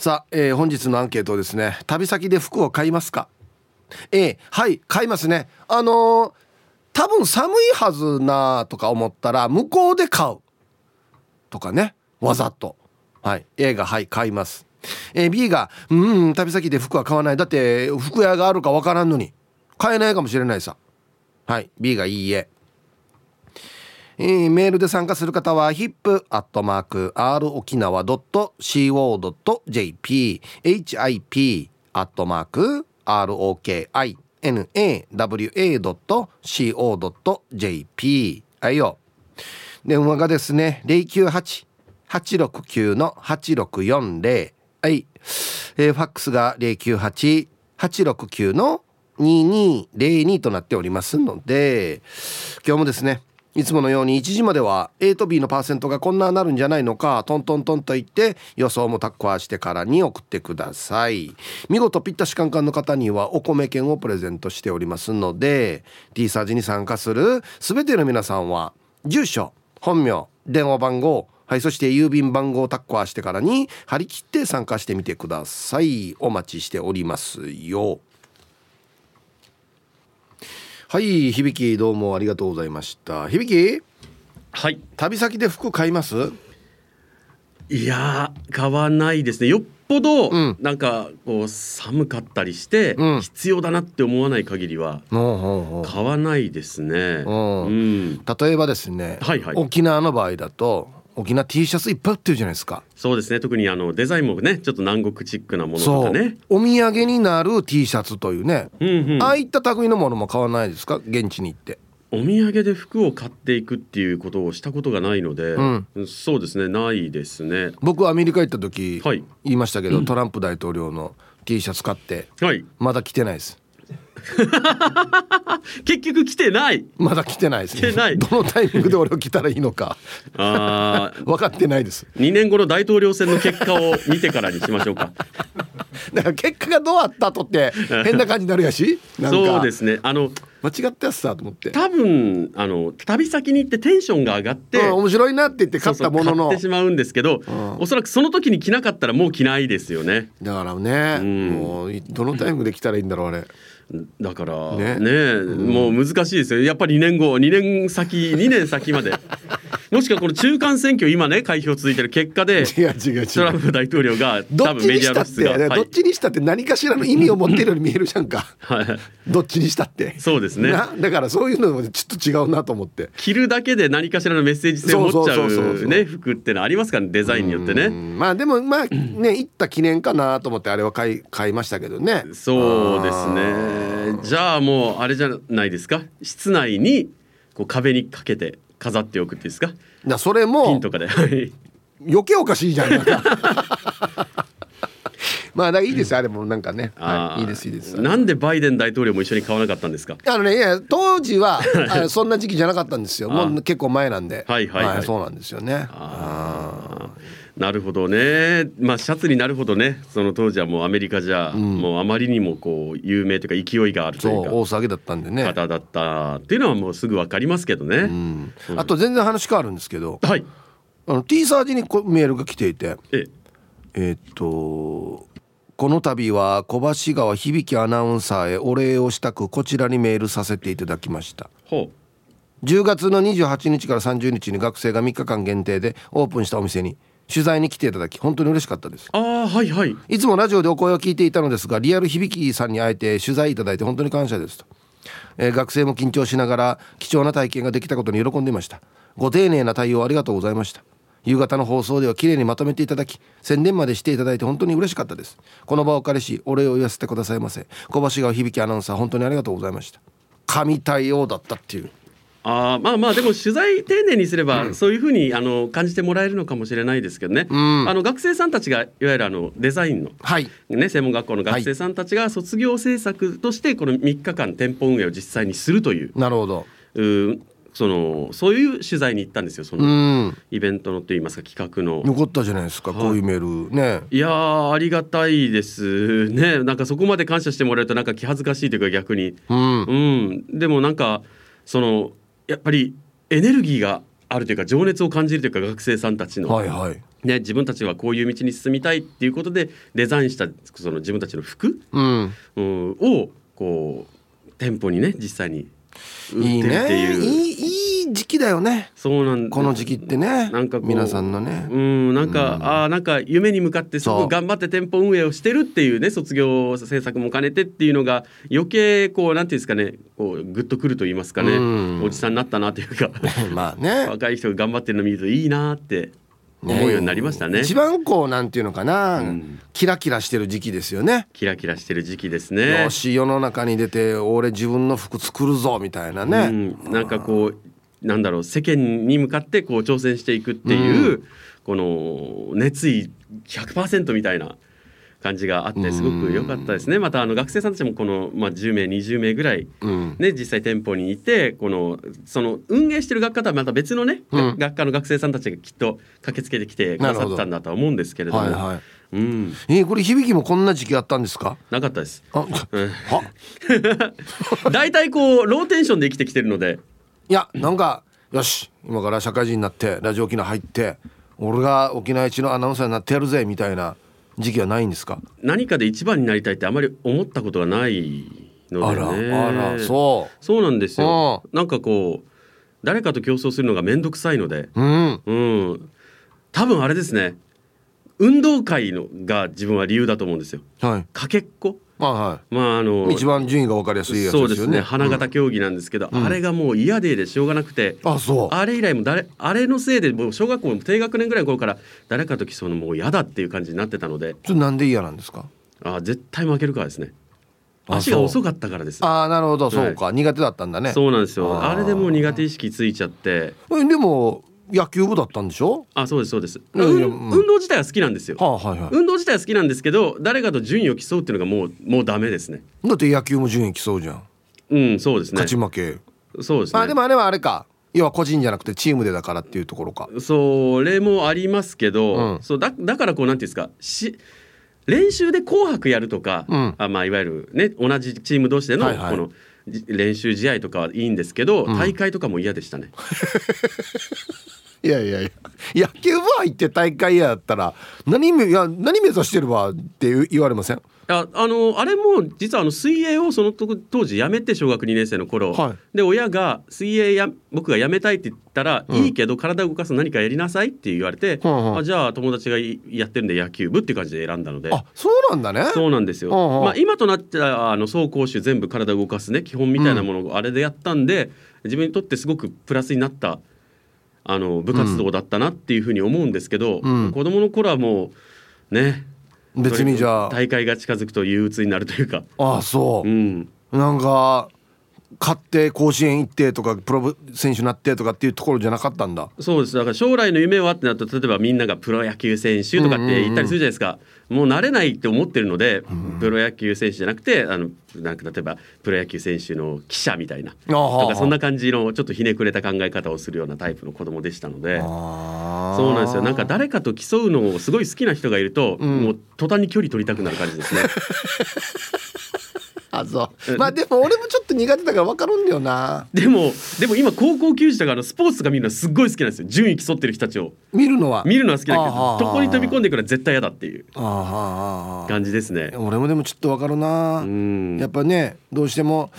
さあ、えー、本日のアンケートですね旅先で服を買いますか？A はい買いますね。あのー、多分寒いはずなとか思ったら向こうで買う。とかねわざと。はい A がはい買います。えー、B が「うん旅先で服は買わない。だって服屋があるかわからんのに。買えないかもしれないさ」はい B がいいえ。えー、メールで参加する方は hip.r 沖縄 .co.jp hip アットマーク ROKINAWA.co.jp はいよ。電話がですね098-869-8640はい、えー、ファックスが098-869の2202となっておりますので今日もですねいつものように1時までは A と B のパーセントがこんななるんじゃないのかトントントンと言って予想もタッコアしてからに送ってください。見事ピッタシカンカンの方にはお米券をプレゼントしておりますので T サージに参加する全ての皆さんは住所本名電話番号はいそして郵便番号をタッコアしてからに張り切って参加してみてください。お待ちしておりますよ。はい響どうもありがとうございました。響はい。旅先で服買います？いや買わないですね。よっぽど、うん、なんかこう寒かったりして、うん、必要だなって思わない限りは買わないですね、うん、例えばですね、はいはい、沖縄の場合だと沖縄 T シャツいっぱい売ってるじゃないですか。そうですね。特にあのデザインもねちょっと南国チックなものとかね。お土産になる T シャツというね、うんうん、ああいった類のものも買わないですか？現地に行って。お土産で服を買っていくっていうことをしたことがないので、うん、そうですね。ないですね。僕アメリカ行った時、はい、言いましたけど、うん、トランプ大統領の T シャツ買って、はい、まだ着てないです 結局来てない。まだ来てないです、ね、来てない。どのタイミングで俺を来たらいいのか。あ 分かってないです。2年後の大統領選の結果を見てからにしましょうか。だから結果がどうあったとって変な感じになるやし。そうですね。あの間違ったやつだと思って。多分あの旅先に行ってテンションが上がって、うん、面白いなって言って買ったものの。買ってしまうんですけど、うん、おそらくその時に着なかったらもう着ないですよね。だからね、うん、もうどのタイミングで着たらいいんだろうあれだからね。ね、もう難しいですよ。やっぱり2年後2年先2年先まで。もしくはこの中間選挙今ね開票続いてる結果で違う違う違う。トランプ大統領が多分メディア露出がどっちにしたって何かしらの意味を持ってるように見えるじゃんか、はい、どっちにしたって。そうですね。だからそういうのもちょっと違うなと思って。着るだけで何かしらのメッセージ性を持っちゃうね服ってのありますからねデザインによってね。まあでもまあね行った記念かなと思ってあれは買い買いましたけどね。そうですねじゃあもうあれじゃないですか？室内にこう壁にかけて飾っておくってですか？だそれもピンとかで。余計おかしいじゃん。まあだいいですあれもなんかね、はい、いいですいいです。なんでバイデン大統領も一緒に買わなかったんですか？あのねいや当時は あそんな時期じゃなかったんですよ。もう結構前なんで。はいはい、はい、はい、そうなんですよね。ああなるほどね。まあシャツになるほどね。その当時はもうアメリカじゃ、うん、もうあまりにもこう有名というか勢いがあるというか。大騒ぎだったんでね。方だったっていうのはもうすぐ分かりますけどね、うん。うん、あと全然話変わるんですけど、はい、あの T サージにメールが来ていてええ。ー、っとこの度は小橋川響アナウンサーへお礼をしたくこちらにメールさせていただきました。ほう。10月の28日から30日に学生が3日間限定でオープンしたお店に取材に来ていただき本当に嬉しかったです。ああはいはい。いつもラジオでお声を聞いていたのですがリアル響さんに会えて取材いただいて本当に感謝ですと、えー、学生も緊張しながら貴重な体験ができたことに喜んでいました。ご丁寧な対応ありがとうございました。夕方の放送では綺麗にまとめていただき宣伝までしていただいて本当に嬉しかったです。この場を借りしお礼を言わせてくださいませ。小橋川響アナウンサー本当にありがとうございました。神対応だったっていうあまあまあでも取材丁寧にすればそういうふうにあの感じてもらえるのかもしれないですけどね、うん、あの学生さんたちがいわゆるあのデザインの、はい。ね、専門学校の学生さんたちが卒業制作としてこの3日間店舗運営を実際にするという。なるほど。うそのそういう取材に行ったんですよそのイベントのといいますか企画の。よかったじゃないですか、こういうメール。ね。いやありがたいですね。なんかそこまで感謝してもらえるとなんか気恥ずかしいというか逆に、うん、うん、でもなんかそのやっぱりエネルギーがあるというか情熱を感じるというか学生さんたちの、はいはい、ね、自分たちはこういう道に進みたいっていうことでデザインしたその自分たちの服、うん、うん、をこう店舗にね実際に売ってるっていういいねいい時期だよね。そうなんこの時期ってね。なんか皆さんのね。うんなんか、うん、あなんか夢に向かってすごい頑張って店舗運営をしてるっていうね卒業制作も兼ねてっていうのが余計こうなんていうんですかね。こうグッとくると言いますかね、うん、おじさんになったなというか。まあね。若い人が頑張ってるの見るといいなって思うようになりましたね。一番こうなんていうのかな、うん、キラキラしてる時期ですよね。キラキラしてる時期ですね。よし世の中に出て俺自分の服作るぞみたいなね。うん、なんかこうなんだろう世間に向かってこう挑戦していくっていう、うん、この熱意100%みたいな感じがあってすごく良かったですね。またあの学生さんたちもこの、まあ、10名20名ぐらい、ね、実際店舗にいてこのその運営してる学科とはまた別のね、うん、学科の学生さんたちがきっと駆けつけてきてくださったんだとは思うんですけれども。はいはい。うん、えー、これ響きもこんな時期あったんですか？なかったです。あ、大体こうローテンションで生きてきてるので。いやなんかよし今から社会人になってラジオ沖縄入って俺が沖縄一のアナウンサーになってやるぜみたいな時期はないんですか？何かで一番になりたいってあまり思ったことがないので、ね、あらあらそう。そうなんですよ。なんかこう誰かと競争するのが面倒くさいので、うん、うん、多分あれですね。運動会のが自分は理由だと思うんですよ。はい、かけっこまああの一番順位が分かりやすいやつですよね。そうですね花形競技なんですけど、うん、あれがもう嫌ででしょうがなくて、あそうあれ以来も誰あれのせいでもう小学校の低学年ぐらいの頃から誰かと競うのもう嫌だっていう感じになってたので。それなんで嫌なんですか？あ絶対負けるからですね。足が遅かったからです。ああなるほどそうか、はい、苦手だったんだね。そうなんですよ。あれでもう苦手意識ついちゃって。でも野球部だったんでしょ？あそうですそうです、うん、運動自体は好きなんですよ、はあはいはい、運動自体は好きなんですけど誰かと順位を競うっていうのがもうもうダメですね。だって野球も順位競うじゃん。うんそうですね。勝ち負け。そうですね。あでもあれはあれか。要は個人じゃなくてチームでだからっていうところか。それもありますけど、うん、そうだだからこうなんていうんですかし練習で紅白やるとか、うん、あまあいわゆるね同じチーム同士での、はいはい、この練習試合とかはいいんですけど、うん、大会とかも嫌でしたね。いやいやいや。野球部入って大会やったら何めいや何目指してるわって言われません？ああのあれも実はあの水泳をその当時やめて小学2年生の頃、はい、で親が水泳や僕がやめたいって言ったら、うん、いいけど体を動かす何かやりなさいって言われて、うんあじゃあ友達がやってるんで野球部っていう感じで選んだので。あそうなんだね。そうなんですよ、まあ、今となってはあの走攻守全部体を動かすね基本みたいなものをあれでやったんで、自分にとってすごくプラスになったあの部活動だったなっていうふうに思うんですけど、うん、子供の頃はもうね別にじゃあ。大会が近づくと憂鬱になるというか。ああそう、うん、なんか勝って甲子園行ってとかプロ選手になってとかっていうところじゃなかったんだ。そうです。だから将来の夢はってなったら例えばみんながプロ野球選手とかって言ったりするじゃないですか、もうなれないって思ってるので、プロ野球選手じゃなくてあのなんか例えばプロ野球選手の記者みたいなとかそんな感じのちょっとひねくれた考え方をするようなタイプの子供でしたので。そうなんですよ。なんか誰かと競うのをすごい好きな人がいると、うん、もう途端に距離取りたくなる感じですね。あそう。まあでも俺もちょっと苦手だから分かるんだよな。でもでも今高校球児だからスポーツとか見るのすっごい好きなんですよ。順位競ってる人たちを。見るのは？見るのは好きだけどどこに飛び込んでくるのは絶対嫌だっていう。感じですね。俺もでもちょっと分かるな。やっぱねどうしても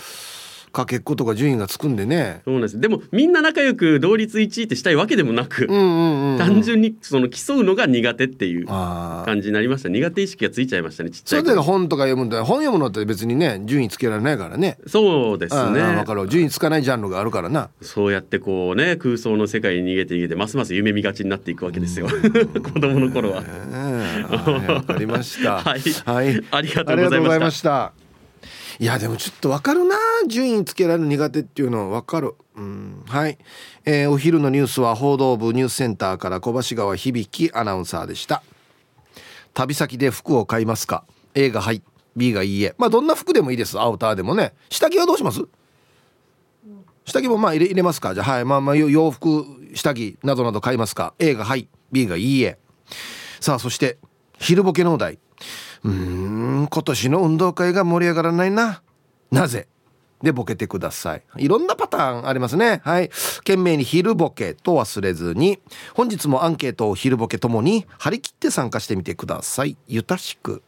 かけっことか順位がつくんでね。そうなんです。でもみんな仲良く同率1位ってしたいわけでもなく、うんうんうん、単純にその競うのが苦手っていう感じになりました。苦手意識がついちゃいましたねちっちゃいそれで本とか読むんだ本読むのって別にね順位つけられないからね。そうですね。わかる順位つかないジャンルがあるからな。そうやってこうね空想の世界に逃げて逃げてますます夢見がちになっていくわけですよ。子供の頃は。わかりました。はい、はい、ありがとうございましたいやでもちょっとわかるな順位つけられる苦手っていうのはわかる。うんはい、えー、お昼のニュースは報道部ニュースセンターから小橋川響アナウンサーでした。旅先で服を買いますか？A がはい B がいいえ。まあどんな服でもいいです。アウターでもね。下着はどうします？下着もまあ入れ入れますか？じゃあはい。まあまあ洋服下着などなど買いますか？A がはい B がいいえ。さあそして昼ボケのお題。うん今年の運動会が盛り上がらないな。なぜ？でボケてください。いろんなパターンありますね。はい。懸命に昼ボケと忘れずに。本日もアンケートを昼ボケともに張り切って参加してみてください。ゆたしく。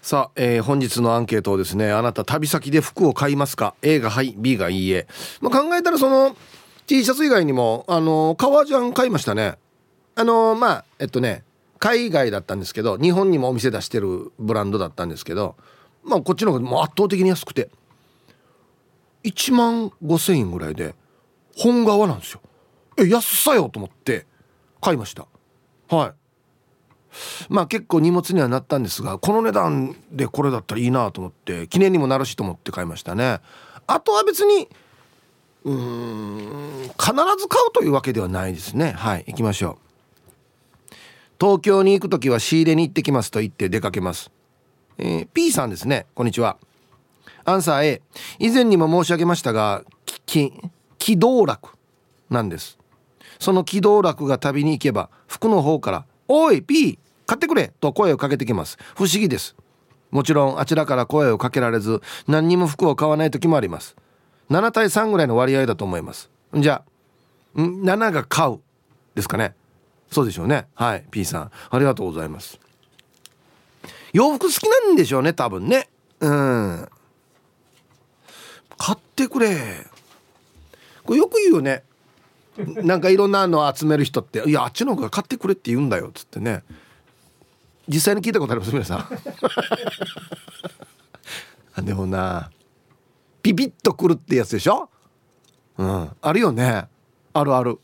さあ、えー、本日のアンケートをですねあなた旅先で服を買いますか？A がはい B がいいえ、まあ、考えたらその T シャツ以外にもあの革ジャン買いましたね。あのまあえっとね海外だったんですけど日本にもお店出してるブランドだったんですけどまあこっちの方がもう圧倒的に安くて1万5,000円ぐらいで本革なんですよ。え安さよと思って買いました。はい。まあ結構荷物にはなったんですがこの値段でこれだったらいいなと思って記念にもなるしと思って買いましたね。あとは別にうーん必ず買うというわけではないですね。はい行きましょう。東京に行く時は仕入れに行ってきますと言って出かけます、えー、P さんですね。こんにちは。アンサー A 以前にも申し上げましたが機動楽なんです。その機動楽が旅に行けば服の方から「おい P 買ってくれと声をかけてきます。不思議です。もちろんあちらから声をかけられず何にも服を買わない時もあります。7対3ぐらいの割合だと思います。じゃあ7が買うですかね。そうでしょうね。はい P さん。ありがとうございます。洋服好きなんでしょうね多分ね。うん。買ってくれ。これよく言うよね。なんかいろんなの集める人って「いやあっちの方が買ってくれ」って言うんだよっつってね。実際に聞いたことあります皆さん。でもなピピッとくるってやつでしょ？うん。あるよね。あるある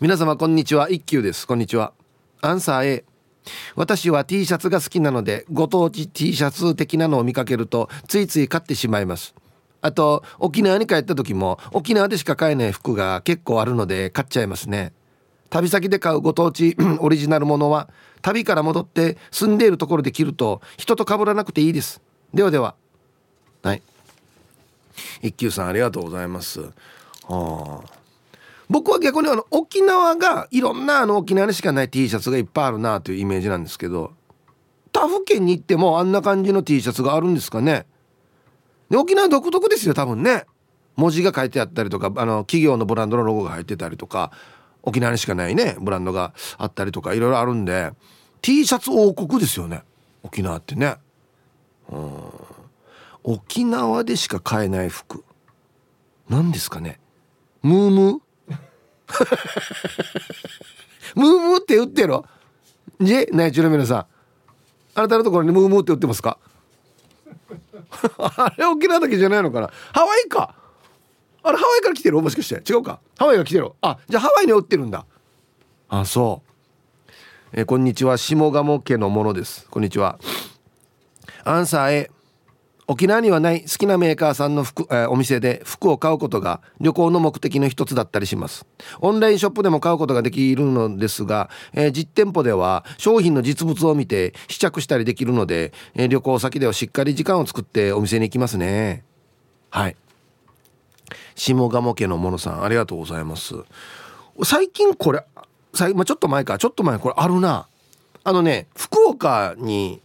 皆様こんにちは。一休です。こんにちは。アンサー A 私は T シャツが好きなのでご当地 T シャツ的なのを見かけるとついつい買ってしまいます。あと沖縄に帰った時も沖縄でしか買えない服が結構あるので買っちゃいますね。旅先で買うご当地 オリジナルものは旅から戻って住んでいるところで着ると人と被らなくていいです。ではでは。はい。一休さんありがとうございます。はあ僕は逆にあの沖縄がいろんなあの沖縄にしかない T シャツがいっぱいあるなというイメージなんですけど他府県に行ってもあんな感じの T シャツがあるんですかね？で沖縄独特ですよ多分ね。文字が書いてあったりとかあの企業のブランドのロゴが入ってたりとか沖縄にしかないねブランドがあったりとかいろいろあるんで T シャツ王国ですよね沖縄ってね。うん。沖縄でしか買えない服。何ですかね？ムームー？ムームーって売ってるじゃナイチュラ皆さん。あなたのところにムームーって売ってますか？あれ沖縄だけじゃないのかな？ハワイか。あれハワイから来てる？もしかして。違うか。ハワイが来てる。あじゃあハワイに売ってるんだ。あそう。えこんにちは。下鴨家のものです。こんにちは。アンサー A 沖縄にはない好きなメーカーさんの服、えー、お店で服を買うことが旅行の目的の一つだったりします。オンラインショップでも買うことができるのですが、えー、実店舗では商品の実物を見て試着したりできるので、えー、旅行先ではしっかり時間を作ってお店に行きますね。はい。下鴨家のものさんありがとうございます。最近これまあ、ちょっと前かちょっと前これあるな。あのね福岡に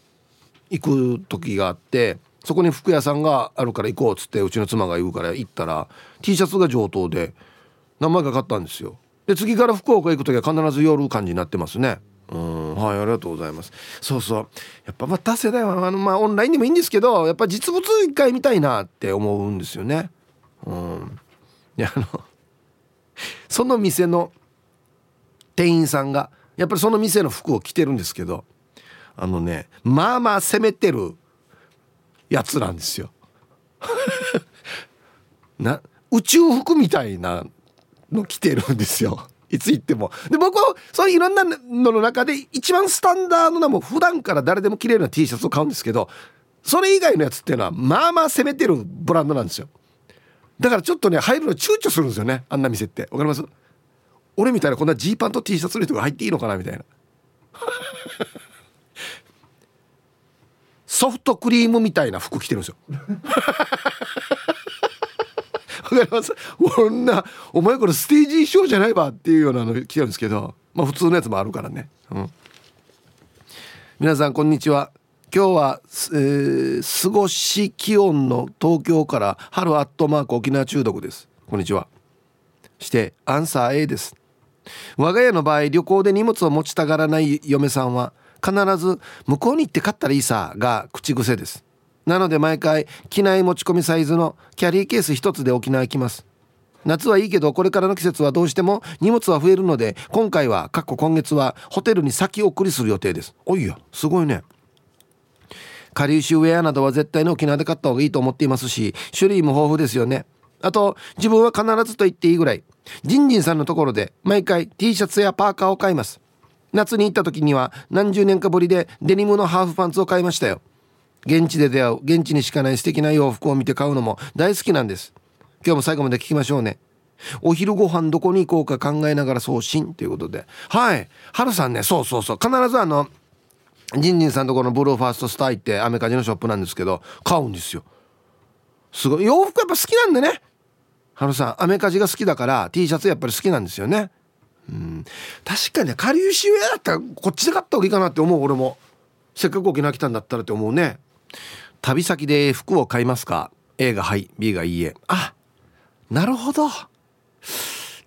行く時があってそこに服屋さんがあるから行こうっつってうちの妻が言うから行ったら T シャツが上等で何枚か買ったんですよ。で次から福岡行く時は必ず寄る感じになってますね。うんはいありがとうございます。そうそう。やっぱまた世代はあのまあオンラインでもいいんですけどやっぱ実物一回見たいなって思うんですよね。うん。いやあのその店の店員さんがやっぱりその店の服を着てるんですけどあのねまあまあ攻めてるやつなんですよ。な宇宙服みたいなの着てるんですよ。いつ行っても。で僕はそういういろんなのの中で一番スタンダードなもう普段から誰でも着れるような T シャツを買うんですけどそれ以外のやつっていうのはまあまあ攻めてるブランドなんですよ。だからちょっとね入るの躊躇するんですよね。あんな店って。わかります？俺みたいなこんなジーパンと T シャツの人が入っていいのかなみたいな。ソフトクリームみたいな服着てるんですよ。わかります？こんなお前これステージ衣装じゃないわっていうようなの着てるんですけどまあ普通のやつもあるからね。うん。皆さんこんにちは。今日は、えー、過ごし気温の東京から春アットマーク沖縄中毒です。こんにちは。してアンサー A です。我が家の場合旅行で荷物を持ちたがらない嫁さんは必ず向こうに行って買ったらいいさが口癖です。なので毎回機内持ち込みサイズのキャリーケース1つで沖縄行きます。夏はいいけどこれからの季節はどうしても荷物は増えるので今回は過去今月はホテルに先送りする予定です。おいやすごいね。かりゆしウェアなどは絶対に沖縄で買った方がいいと思っていますし種類も豊富ですよね。あと自分は必ずと言っていいぐらいジンジンさんのところで毎回 T シャツやパーカーを買います。夏に行った時には何十年かぶりでデニムのハーフパンツを買いましたよ。現地で出会う現地にしかない素敵な洋服を見て買うのも大好きなんです。今日も最後まで聞きましょうね。お昼ご飯どこに行こうか考えながら送信ということで。はい。春さんね。そうそうそう。必ずあのジンジンさんとこのブルーファーストスター行ってアメカジのショップなんですけど買うんですよ。すごい。洋服やっぱ好きなんでね。春さんアメカジが好きだから T シャツやっぱり好きなんですよね。うん。確かにねかりゆしウェアだったらこっちで買った方がいいかなって思う俺も。せっかく沖縄来たんだったらって思うね。旅先で服を買いますか？A がはい B がいいえ。あなるほど。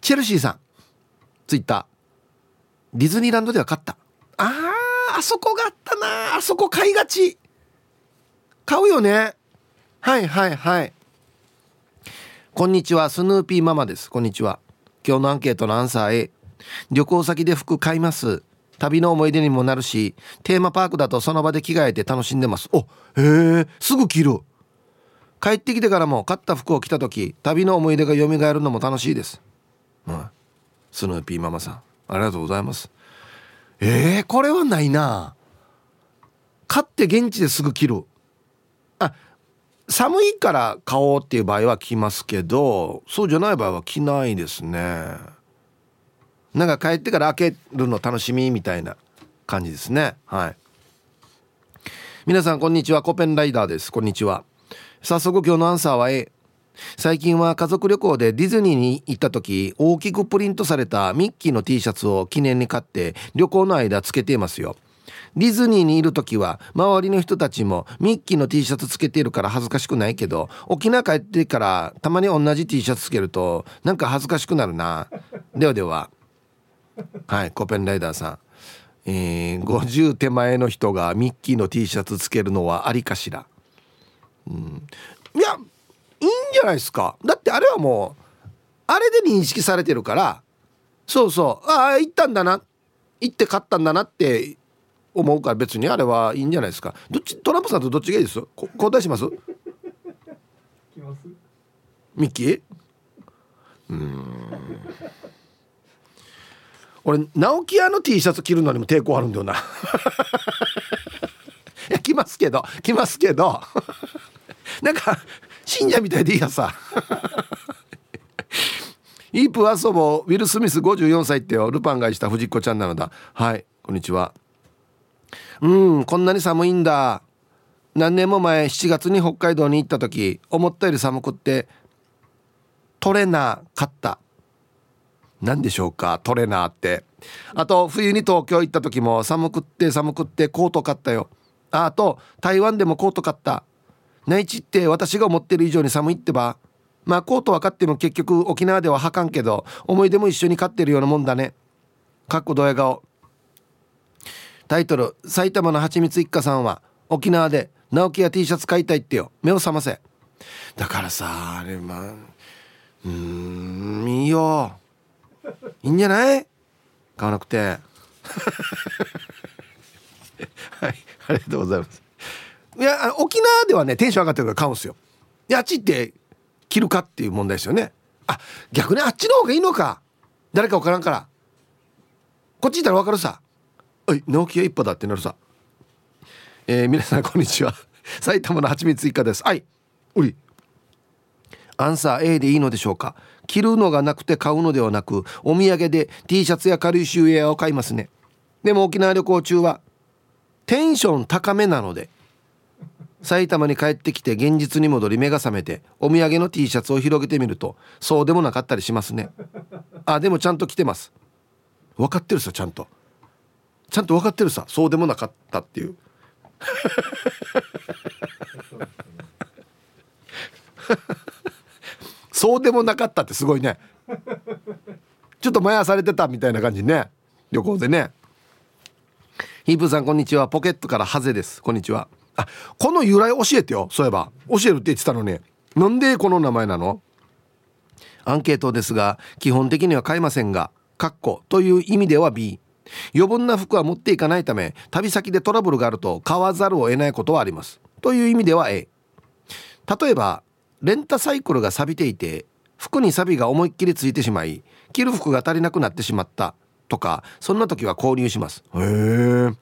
チェルシーさん。ツイッター。ディズニーランドでは買った。あーあそこがあったな。あそこ買いがち。買うよね。はいはいはい。こんにちはスヌーピーママです。こんにちは。今日のアンケートのアンサー A 旅行先で服買います。旅の思い出にもなるしテーマパークだとその場で着替えて楽しんでます。おへえすぐ着る。帰ってきてからも買った服を着た時旅の思い出が蘇るのも楽しいです、うん、スヌーピーママさんありがとうございます。えー、これはないな。買って現地ですぐ着る。あ寒いから買おうっていう場合は着ますけどそうじゃない場合は着ないですね。なんか帰ってから開けるの楽しみみたいな感じですね。はい。皆さんこんにちは。コペンライダーです。こんにちは。早速今日のアンサーは A 最近は家族旅行でディズニーに行った時大きくプリントされたミッキーの T シャツを記念に買って旅行の間つけていますよ。ディズニーにいる時は周りの人たちもミッキーの T シャツつけているから恥ずかしくないけど沖縄帰ってからたまに同じ T シャツつけるとなんか恥ずかしくなるな。ではでは。はいコペンライダーさん。えー、50手前の人がミッキーの T シャツつけるのはありかしら？うん、いやいいんじゃないですか。だってあれはもうあれで認識されてるから。そうそう。ああ行ったんだな。行って勝ったんだなって思うから別にあれはいいんじゃないですか。どっちトランプさんとどっちがいいです？交代します？ミッキー？う ん俺直木屋の T シャツ着るのにも抵抗あるんだよな。いや着ますけど着ますけど。なんか信者みたいでいいやさ。イープは祖母ウィル・スミス54歳ってよ。ルパンがした藤子ちゃんなのだ。はいこんにちは。うんこんなに寒いんだ。何年も前7月に北海道に行った時思ったより寒くってトレーナー買った何でしょうか？トレーナーって。あと冬に東京行った時も寒くって寒くってコート買ったよ。あと台湾でもコート買った。内地って私が思ってる以上に寒いってば。まあコート分かっても結局沖縄でははかんけど思い出も一緒に飼ってるようなもんだね。かっこドヤ顔。タイトル「埼玉のはちみつ一家さんは沖縄で直樹や T シャツ買いたいってよ。目を覚ませ」だからさあれまあうんいいよいいんじゃない？買わなくて。はいありがとうございます。いや沖縄ではねテンション上がってるから買うんですよ。であっち行って着るかっていう問題ですよね。あ逆にあっちの方がいいのか。誰か分からんから。こっち行ったら分かるさ「おい直樹は一歩だ」ってなるさ。えー、皆さんこんにちは。埼玉のはちみつ一家です。はい。おい。アンサー A でいいのでしょうか着るのがなくて買うのではなくお土産で T シャツや軽石ウェアを買いますね。でも沖縄旅行中はテンション高めなので埼玉に帰ってきて現実に戻り目が覚めてお土産の T シャツを広げてみるとそうでもなかったりしますね。あでもちゃんと着てます。分かってるさちゃんと。ちゃんと分かってるさそうでもなかったっていう。そうでもなかったってすごいね。ちょっと前されてたみたいな感じね。旅行でね。ヒープさんこんにちは。ポケットからハゼです。こんにちは。あこの由来教えてよ。そういえば。教えるって言ってたのに。なんでこの名前なの？アンケートですが基本的には買いませんがカッコという意味では B 余分な服は持っていかないため旅先でトラブルがあると買わざるを得ないことはあります。という意味では A 例えばレンタサイクルが錆びていて服に錆が思いっきりついてしまい着る服が足りなくなってしまったとかそんな時は購入します。へえ。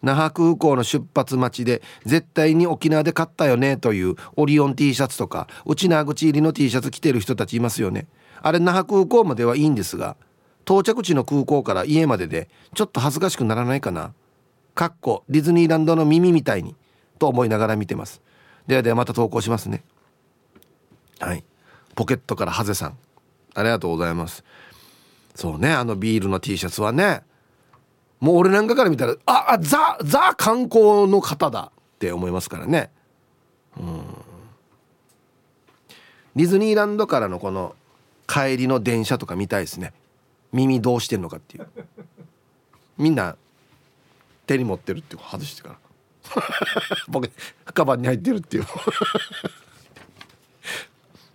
那覇空港の出発待ちで絶対に沖縄で買ったよねというオリオン T シャツとか内縄口入りの T シャツ着てる人たちいますよね。あれ那覇空港まではいいんですが到着地の空港から家まででちょっと恥ずかしくならないかな。かっこディズニーランドの耳みたいにと思いながら見てます。ではではまた投稿しますねはい。ポケットからハゼさん。ありがとうございます。そうねあのビールの T シャツはねもう俺なんかから見たらああザザ観光の方だって思いますからね。うん。ディズニーランドからのこの帰りの電車とか見たいですね。耳どうしてんのかっていう。みんな手に持ってるっていう外してから。僕カバンに入ってるっていう。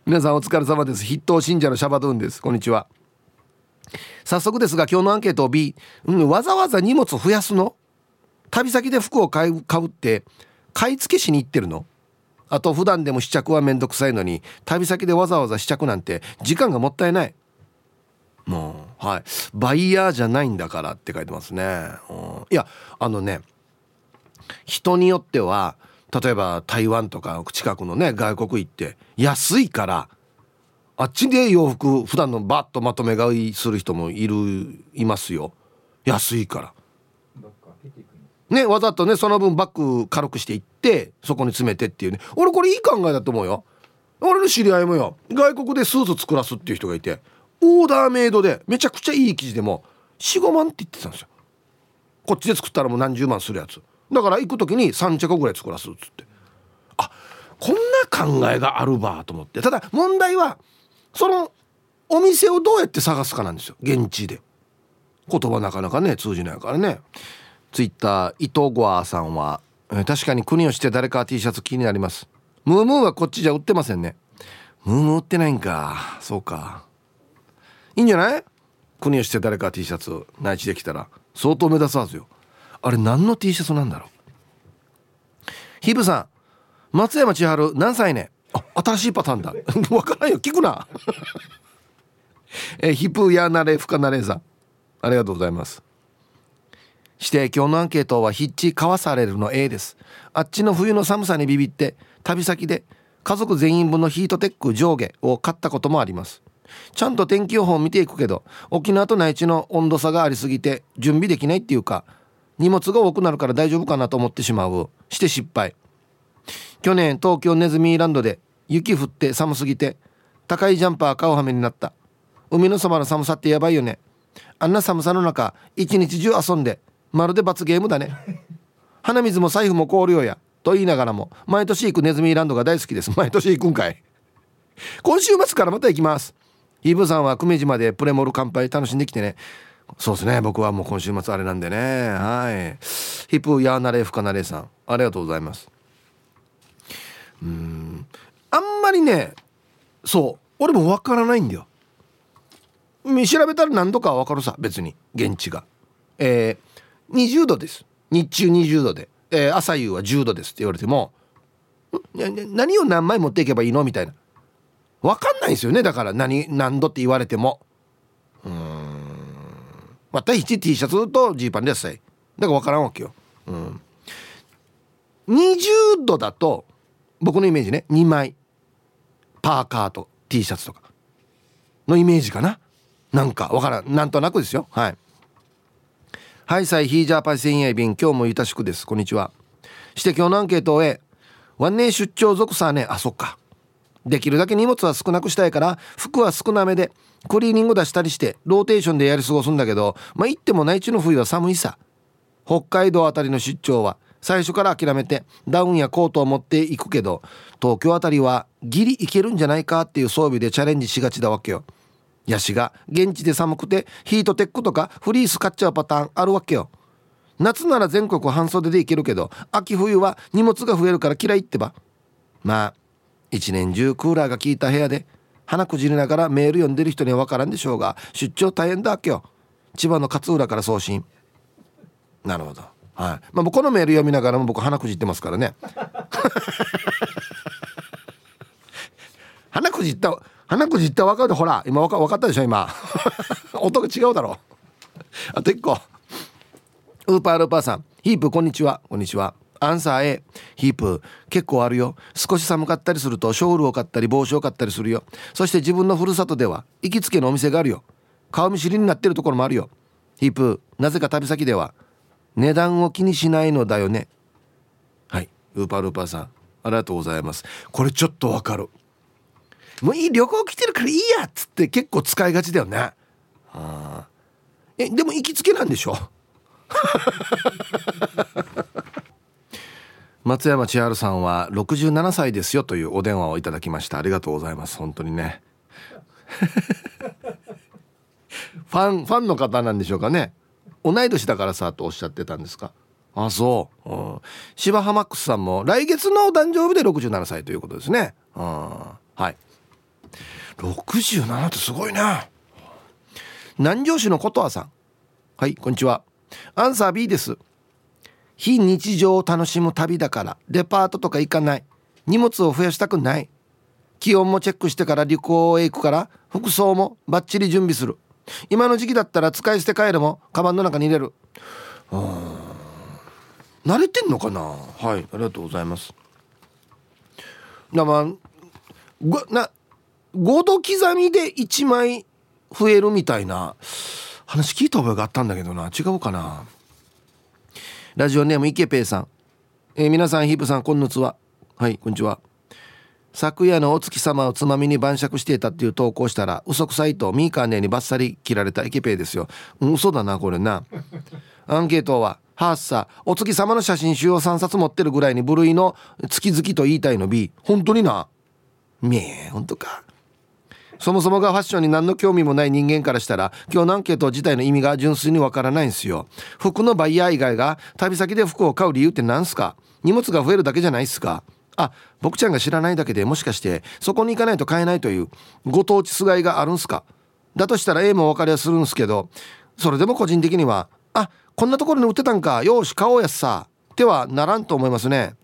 皆さんお疲れ様です。筆頭信者のシャバドゥンです。こんにちは。早速ですが今日のアンケートを B、うん、わざわざ荷物増やすの？旅先で服を買う買うって買い付けしに行ってるの？あと普段でも試着はめんどくさいのに旅先でわざわざ試着なんて時間がもったいない。もうはい。バイヤーじゃないんだからって書いてますね、うん、いやあのね人によっては例えば台湾とか近くのね外国行って安いからあっちで洋服普段のバッとまとめ買いする人もいるいますよ。安いから。ねわざとねその分バッグ軽くしていってそこに詰めてっていうね。俺これいい考えだと思うよ。俺の知り合いもよ外国でスーツ作らすっていう人がいてオーダーメイドでめちゃくちゃいい生地でも45万って言ってたんですよ。こっちで作ったらもう何十万するやつ。だから行く時に3着ぐらい作らすっつって。あこんな考えがあるばと思って。ただ問題はそのお店をどうやって探すかなんですよ。現地で。言葉なかなかね通じないからね。ツイッター伊藤ゴアさんは、確かに国をして誰か T シャツ気になります。ムームーはこっちじゃ売ってませんね。ムームー売ってないんか。そうか。いいんじゃない？国をして誰か T シャツ内地できたら相当目立つはずよ。あれ何の T シャツなんだろう？ヒブさん松山千春何歳ね？あ新しいパターンだ。分からんよ。聞くな。えヒプヤナレフカナレザありがとうございます。して今日のアンケートはヒッチかわされるの A です。あっちの冬の寒さにビビって旅先で家族全員分のヒートテック上下を買ったこともあります。ちゃんと天気予報を見ていくけど沖縄と内地の温度差がありすぎて準備できないっていうか荷物が多くなるから大丈夫かなと思ってしまう。して失敗。去年東京ネズミーランドで雪降って寒すぎて高いジャンパー買うはめになった。海のそばの寒さってやばいよね。あんな寒さの中一日中遊んでまるで罰ゲームだね。鼻水も財布も凍るよや。と言いながらも毎年行くネズミーランドが大好きです。毎年行くんかい。今週末からまた行きます。イブさんは久米島でプレモル乾杯楽しんできてね。そうですね。僕はもう今週末あれなんでね。はい。ヒップヤーナレフカナレさん。ありがとうございます。うん。あんまりねそう。俺もわからないんだよ。調べたら何度かわかるさ別に。現地が。えー、20度です。日中20度で、えー、朝夕は10度ですって言われても何を何枚持っていけばいいの？みたいな。分かんないですよね。だから何何度って言われても。うん。また1 T シャツとジーパンでさいだから分からんわけようん20度だと僕のイメージね2枚パーカーと T シャツとかのイメージかななんかわからんなんとなくですよはいはいさいヒージャーパイセンヤイ便今日もゆたしくですこんにちはして今日のアンケートを終えワンネ出張族さねあそっかできるだけ荷物は少なくしたいから服は少なめでクリーニング出したりしてローテーションでやり過ごすんだけどまあ行っても内地の冬は寒いさ。北海道あたりの出張は最初から諦めてダウンやコートを持っていくけど東京あたりはギリいけるんじゃないかっていう装備でチャレンジしがちだわけよ。ヤシが現地で寒くてヒートテックとかフリース買っちゃうパターンあるわけよ。夏なら全国半袖でいけるけど秋冬は荷物が増えるから嫌いってば。まあ一年中クーラーが効いた部屋で鼻くじりながらメール読んでる人には分からんでしょうが出張大変だわけよ。千葉の勝浦から送信。なるほど。はい。まあ、このメール読みながらも僕鼻くじってますからね。鼻くじった鼻くじった分かるでほら今分か分かったでしょ今。音が違うだろ。あと1個。ウーパールーパーさん。ヒープこんにちは。こんにちは。アンサー A ヒープ結構あるよ。少し寒かったりするとショールを買ったり帽子を買ったりするよ。そして自分のふるさとでは行きつけのお店があるよ。顔見知りになってるところもあるよ。ヒープなぜか旅先では値段を気にしないのだよね。はい。ウーパールーパーさん。ありがとうございます。これちょっとわかる。もういい旅行来てるからいいや。っつって結構使いがちだよね。あえでも行きつけなんでしょ？松山千春さんは67歳ですよというお電話をいただきました。ありがとうございます。本当にね。ファンファンの方なんでしょうかね。同い年だからさとおっしゃってたんですか。あそう、うん、芝浜ックスさんも来月の誕生日で67歳ということですね、うん、はい。67ってすごいね。南城市の琴葉さん。はいこんにちは。アンサー B です。非日常を楽しむ旅だからデパートとか行かない。荷物を増やしたくない。気温もチェックしてから旅行へ行くから服装もバッチリ準備する。今の時期だったら使い捨てカイロもカバンの中に入れる。慣れてんのかな？はいありがとうございます。なまあごな5度刻みで1枚増えるみたいな話聞いた覚えがあったんだけどな。違うかな？ラジオネームイケペイさん、えー、皆さんヒープさんこんにちは。はいこんにちは。昨夜のお月様をつまみに晩酌していたっていう投稿したら嘘くさいとミーカーネにバッサリ切られたイケペイですよ、うん、嘘だなこれな。アンケートはハッサお月様の写真集を3冊持ってるぐらいに部類の月々と言いたいの。B 本当にな。めえ本当か。そもそもがファッションに何の興味もない人間からしたら今日のアンケート自体の意味が純粋にわからないんですよ。服のバイヤー以外が旅先で服を買う理由って何すか？荷物が増えるだけじゃないっすか？あ僕ちゃんが知らないだけでもしかしてそこに行かないと買えないというご当地すがいがあるんすか？だとしたら A も分かりはするんすけどそれでも個人的にはあこんなところに売ってたんかよし買おうやさ。ってはならんと思いますね。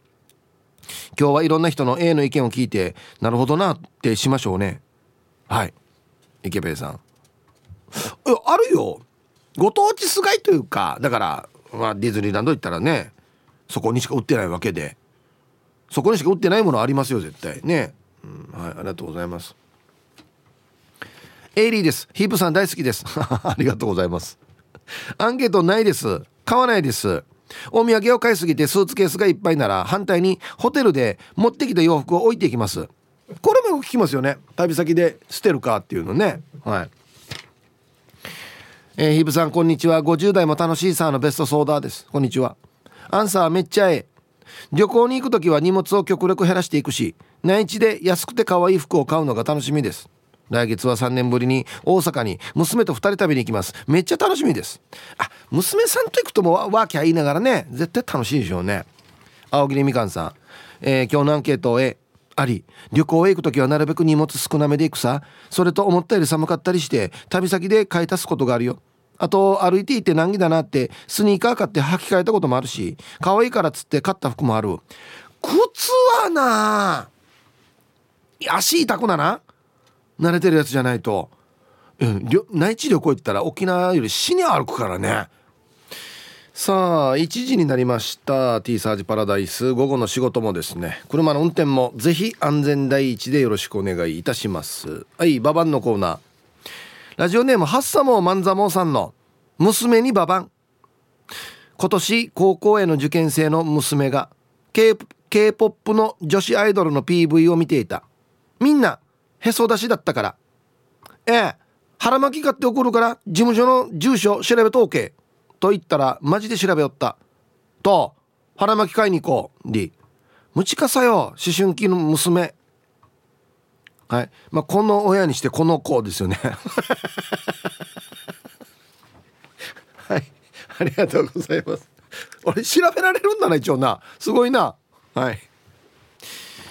今日はいろんな人の A の意見を聞いてなるほどなってしましょうね。はい。池ペイさん。あるよ。ご当地すがいというかだから、まあ、ディズニーランド行ったらねそこにしか売ってないわけで。そこにしか売ってないものありますよ絶対。ね、うん、はいありがとうございます。エイリーです。ヒープさん大好きです。ありがとうございます。アンケートないです。買わないです。お土産を買いすぎてスーツケースがいっぱいなら反対にホテルで持ってきた洋服を置いていきます。これもよく聞きますよね。旅先で捨てるかっていうのね。はい。えー、ヒブさんこんにちは。50代も楽しいさのベストソーダーです。こんにちは。アンサーめっちゃええ。旅行に行く時は荷物を極力減らしていくし内地で安くて可愛い服を買うのが楽しみです。来月は3年ぶりに大阪に娘と2人旅に行きます。めっちゃ楽しみです。あ娘さんと行くともワーキャー言いながらね絶対楽しいでしょうね。青桐みかんさん、えー、今日のアンケート A あり旅行へ行く時はなるべく荷物少なめで行くさ。それと思ったより寒かったりして旅先で買い足すことがあるよ。あと歩いていって難儀だなってスニーカー買って履き替えたこともあるし可愛いからっつって買った服もある。靴はな足痛くなな。慣れてるやつじゃないと、うん、内地旅行行ったら沖縄より死に歩くからね。さあ1時になりました。T サージパラダイス。午後の仕事もですね。車の運転もぜひ安全第一でよろしくお願いいたします。はいババンのコーナー。ラジオネームハッサモーマンザモーさんの娘にババン。今年高校への受験生の娘が K p o p の女子アイドルの PV を見ていた。みんなへそ出しだったから。ええ腹巻き買って送るから事務所の住所調べと OK と言ったらマジで調べよった。と腹巻き買いに行こう。でむちかさよ思春期の娘。はい。まあこの親にしてこの子ですよね。はい。ありがとうございます。俺調べられるんだな一応な。すごいな。はい。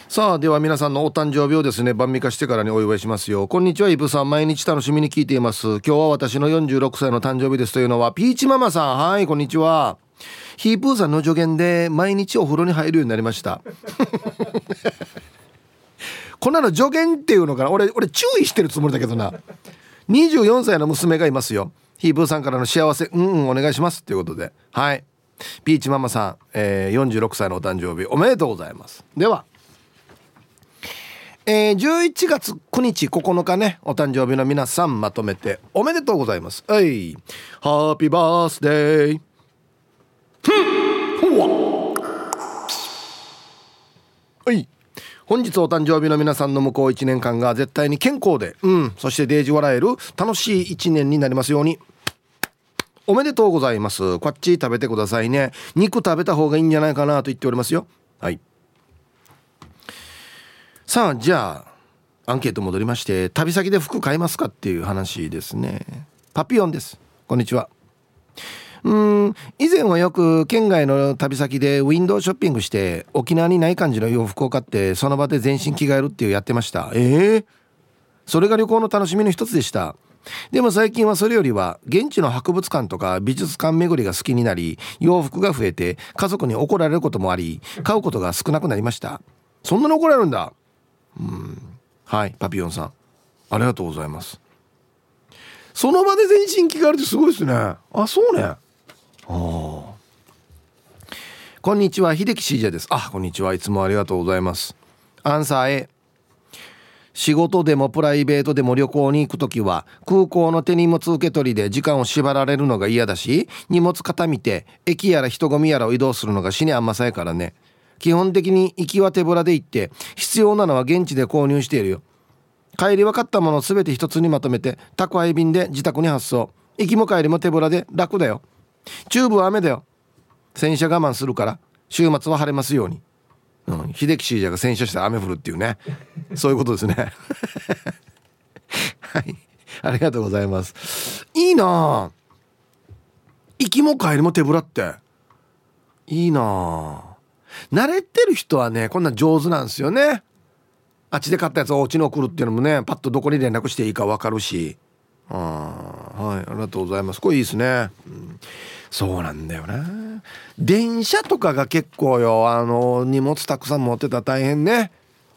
さあでは皆さんのお誕生日をですね晩味化してからにお祝いしますよこんにちはイブさん。毎日楽しみに聞いています。今日は私の46歳の誕生日ですというのはピーチママさん。はいこんにちは。ヒープーさんの助言で毎日お風呂に入るようになりました。こんなの助言っていうのかな？俺俺注意してるつもりだけどな。24歳の娘がいますよ。ヒープーさんからの幸せうんうんお願いしますっていうことで。はい。ピーチママさん、えー、46歳のお誕生日おめでとうございます。ではえー、11月9日9日ねお誕生日の皆さんまとめておめでとうございます。はい。ハッピーバースデーはい。本日お誕生日の皆さんの向こう1年間が絶対に健康でうん。そしてデージ笑える楽しい1年になりますように。おめでとうございます。こっち食べてくださいね。肉食べた方がいいんじゃないかなと言っておりますよ。はい。さあじゃあアンケート戻りまして旅先で服買いますかっていう話ですね。パピヨンです。こんにちは。うん以前はよく県外の旅先でウィンドウショッピングして沖縄にない感じの洋服を買ってその場で全身着替えるっていうやってました。ええー、それが旅行の楽しみの一つでした。でも最近はそれよりは現地の博物館とか美術館巡りが好きになり洋服が増えて家族に怒られることもあり買うことが少なくなりました。そんなに怒られるんだ。うん。はいパピヨンさん。ありがとうございます。その場で全身着替えるってすごいですね。あそうね。ああこんにちは秀樹 CJ です。あこんにちはいつもありがとうございます。アンサー A 仕事でもプライベートでも旅行に行く時は空港の手荷物受け取りで時間を縛られるのが嫌だし荷物肩見て駅やら人混みやらを移動するのが死にあんまさやからね。基本的に行きは手ぶらで行って必要なのは現地で購入しているよ。帰り分かったものを全て一つにまとめて宅配便で自宅に発送。行きも帰りも手ぶらで楽だよ。チューブは雨だよ。洗車我慢するから週末は晴れますように、うん、秀樹シージャが洗車したら雨降るっていうね。そういうことですね。はい。ありがとうございます。いいな行きも帰りも手ぶらって。いいな慣れてる人はねこんな上手なんですよね。あっちで買ったやつお家に送るっていうのもねパッとどこに連絡していいか分かるし。あはいありがとうございます。これいいですね、うん、そうなんだよな。電車とかが結構よあの荷物たくさん持ってたら大変ね。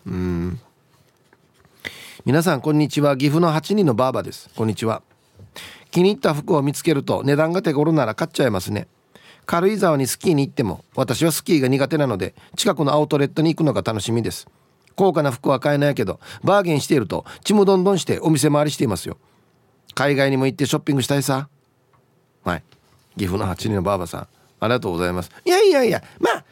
うん。皆さんこんにちは。岐阜の8人のばあばです。こんにちは。気に入った服を見つけると値段が手頃なら買っちゃいますね。軽井沢にスキーに行っても私はスキーが苦手なので近くのアウトレットに行くのが楽しみです。高価な服は買えないけどバーゲンしているとちむどんどんしてお店回りしていますよ。海外にも行ってショッピングしたいさ。はい。岐阜の8人のばあばさん。ありがとうございます。いやいやいやまあ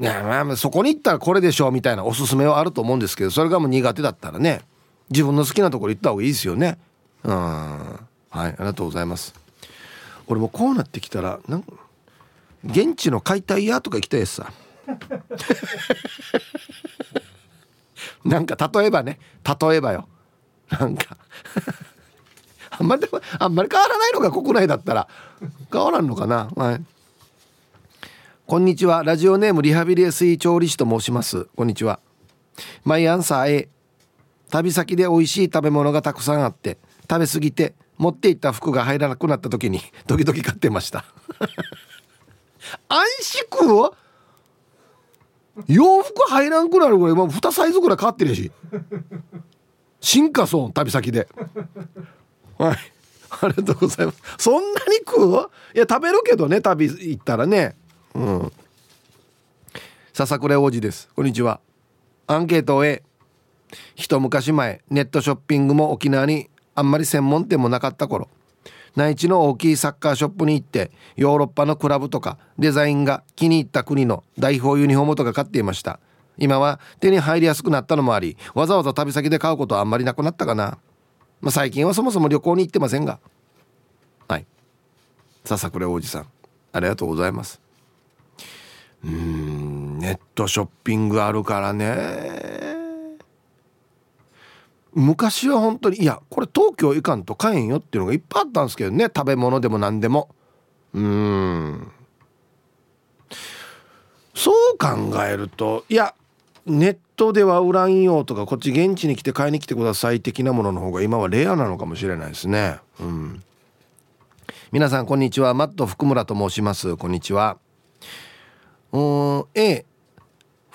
いやまあそこに行ったらこれでしょうみたいなおすすめはあると思うんですけどそれがもう苦手だったらね自分の好きなところ行った方がいいですよね。うん。はいありがとうございます。俺もこうなってきたらなん現地の解体屋とか行きたいさ。なんか例えばね。例えばよ。なんか。あんまりあんまり変わらないのが国内だったら変わらんのかな。はい。こんにちは。ラジオネームリハビリエ水調理師と申します。こんにちは。毎朝 A 旅先で美味しい食べ物がたくさんあって食べ過ぎて持っていった服が入らなくなった時に 時々買ってました。安心洋服入らんくなるぐらいもう2サイズぐらい変わってるし。進化そう旅先で。はい。ありがとうございます。そんなに食ういや食べるけどね旅行ったらね。うん。笹倉王子です。こんにちは。アンケートを終え一昔前ネットショッピングも沖縄にあんまり専門店もなかった頃内地の大きいサッカーショップに行ってヨーロッパのクラブとかデザインが気に入った国の代表ユニフォームとか買っていました。今は手に入りやすくなったのもありわざわざ旅先で買うことはあんまりなくなったかな、まあ、最近はそもそも旅行に行ってませんが。はい。笹倉王子さん。ありがとうございます。うんネットショッピングあるからね。昔は本当にいやこれ東京行かんと買えんよっていうのがいっぱいあったんですけどね。食べ物でも何でも。うん。そう考えるといやネットでは売らんよとかこっち現地に来て買いに来てください的なものの方が今はレアなのかもしれないですね。うん。皆さんこんにちは。マット福村と申します。こんにちは。うん A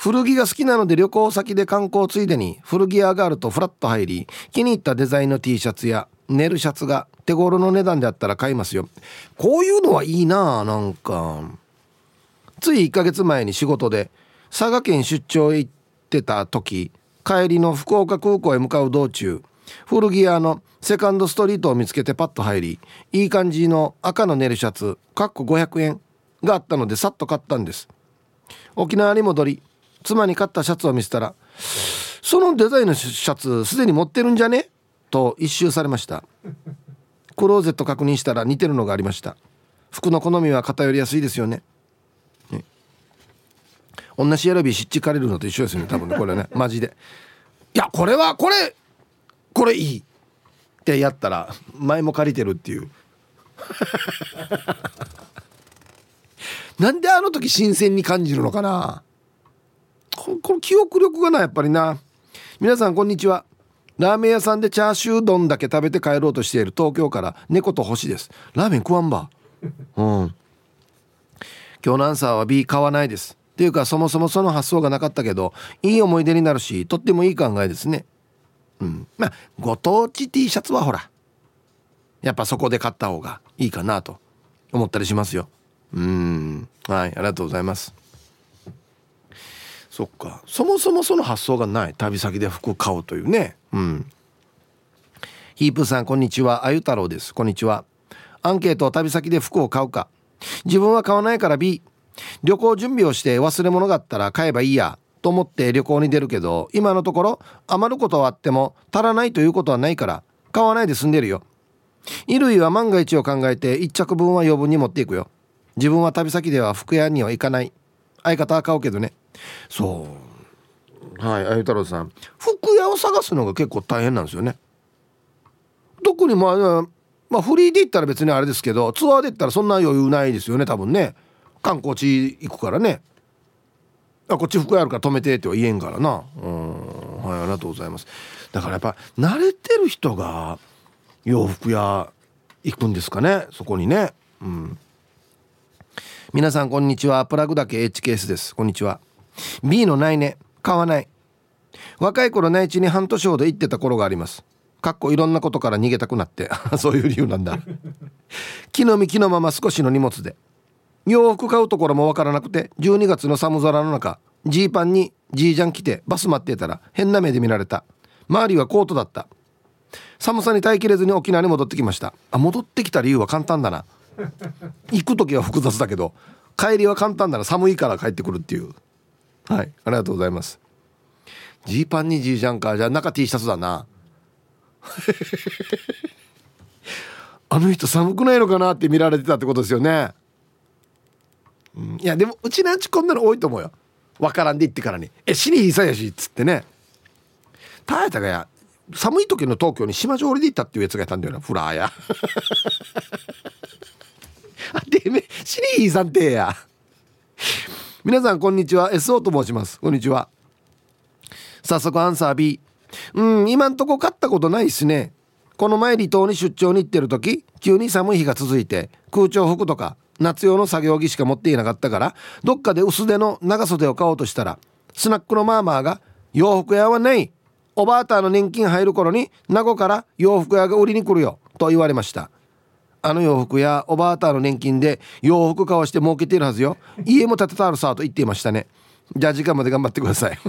古着が好きなので旅行先で観光ついでに古着屋があるとフラッと入り気に入ったデザインの T シャツやネルシャツが手頃の値段であったら買いますよ。こういうのはいいななんか。つい1ヶ月前に仕事で佐賀県出張へ行ってた時帰りの福岡空港へ向かう道中古着屋のセカンドストリートを見つけてパッと入りいい感じの赤のネルシャツかっこ500円があったのでさっと買ったんです。沖縄に戻り妻に買ったシャツを見せたら「そのデザインのシャツすでに持ってるんじゃね?」と一周されました。クローゼット確認したら似てるのがありました。服の好みは偏りやすいですよね。ね。同じ選びしっちかれるのと一緒ですよね。多分ねこれね。マジで。いやこれはこれこれいい。ってやったら前も借りてるっていう。なんであの時新鮮に感じるのかな？この記憶力がなやっぱりな。皆さんこんにちは。ラーメン屋さんでチャーシュー丼だけ食べて帰ろうとしている東京から猫と星です。ラーメン食わんば。うん。今日のアンサーは B 買わないです。っていうかそもそもその発想がなかったけどいい思い出になるしとってもいい考えですね。うん。まあご当地 T シャツはほら。やっぱそこで買った方がいいかなと思ったりしますよ。うん。はいありがとうございます。そっか。そもそもその発想がない。旅先で服買うというね。うん。ヒープさんこんにちは。あゆ太郎です。こんにちは。アンケート旅先で服を買うか。自分は買わないから B 旅行準備をして忘れ物があったら買えばいいや。と思って旅行に出るけど今のところ余ることはあっても足らないということはないから買わないで済んでるよ。衣類は万が一を考えて1着分は余分に持っていくよ。自分は旅先では服屋には行かない。相方は買うけどね。そう。はいあゆ太郎さん。服屋を探すのが結構大変なんですよね。特にまあまあフリーで行ったら別にあれですけどツアーで行ったらそんな余裕ないですよね多分ね。観光地行くからね。あこっち服屋あるから止めてっては言えんからな。うん。はいありがとうございます。だからやっぱ慣れてる人が洋服屋行くんですかねそこにね。うん。皆さんこんにちは。プラグだけ HKS です。こんにちは。B のないね。買わない。若い頃内地に半年ほど行ってた頃があります。かっこいろんなことから逃げたくなって。そういう理由なんだ。木の幹のまま少しの荷物で。洋服買うところもわからなくて12月の寒空の中ジーパンにジージャン着てバス待ってたら変な目で見られた。周りはコートだった。寒さに耐えきれずに沖縄に戻ってきました。あ戻ってきた理由は簡単だな。行く時は複雑だけど帰りは簡単なら寒いから帰ってくるっていう。はい。ありがとうございます。ジーパンにジージャンかじゃあ中 T シャツだな。あの人寒くないのかなって見られてたってことですよね、うん、いやでもうちなんちこんなの多いと思うよ。わからんで言ってからに「え死にひさやし」っつってね。たやたがや。寒い時の東京に島上りで行ったっていうやつがいたんだよな。フラーや。てめえシリーさんてや。皆さんこんにちは。SO と申します。こんにちは。早速アンサー B うん今んとこ買ったことないっすね。この前離島に出張に行ってる時急に寒い日が続いて空調服とか夏用の作業着しか持っていなかったからどっかで薄手の長袖を買おうとしたらスナックのマーマーが「洋服屋はない。おばあたの年金入る頃に名護から洋服屋が売りに来るよ」と言われました。あの洋服やおばあたの年金で洋服買わして儲けているはずよ。家も建てたあるさと言っていましたね。じゃあ時間まで頑張ってください。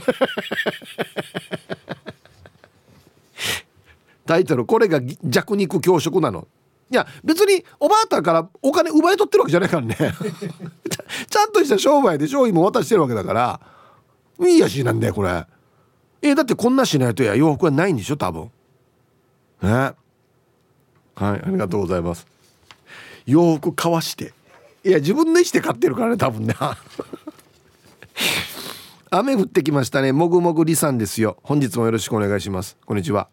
タイトルこれが弱肉強食なの。いや別におばあたからお金奪い取ってるわけじゃないからね。ちゃんとした商売で商品も渡してるわけだから。いいやしなんだよこれ。えだってこんなしないとや洋服はないんでしょ多分。ね。はいありがとうございます。洋服買わして。いや自分の意思で買ってるからね多分ね。雨降ってきましたね。もぐもぐりさんですよ。本日もよろしくお願いします。こんにちは。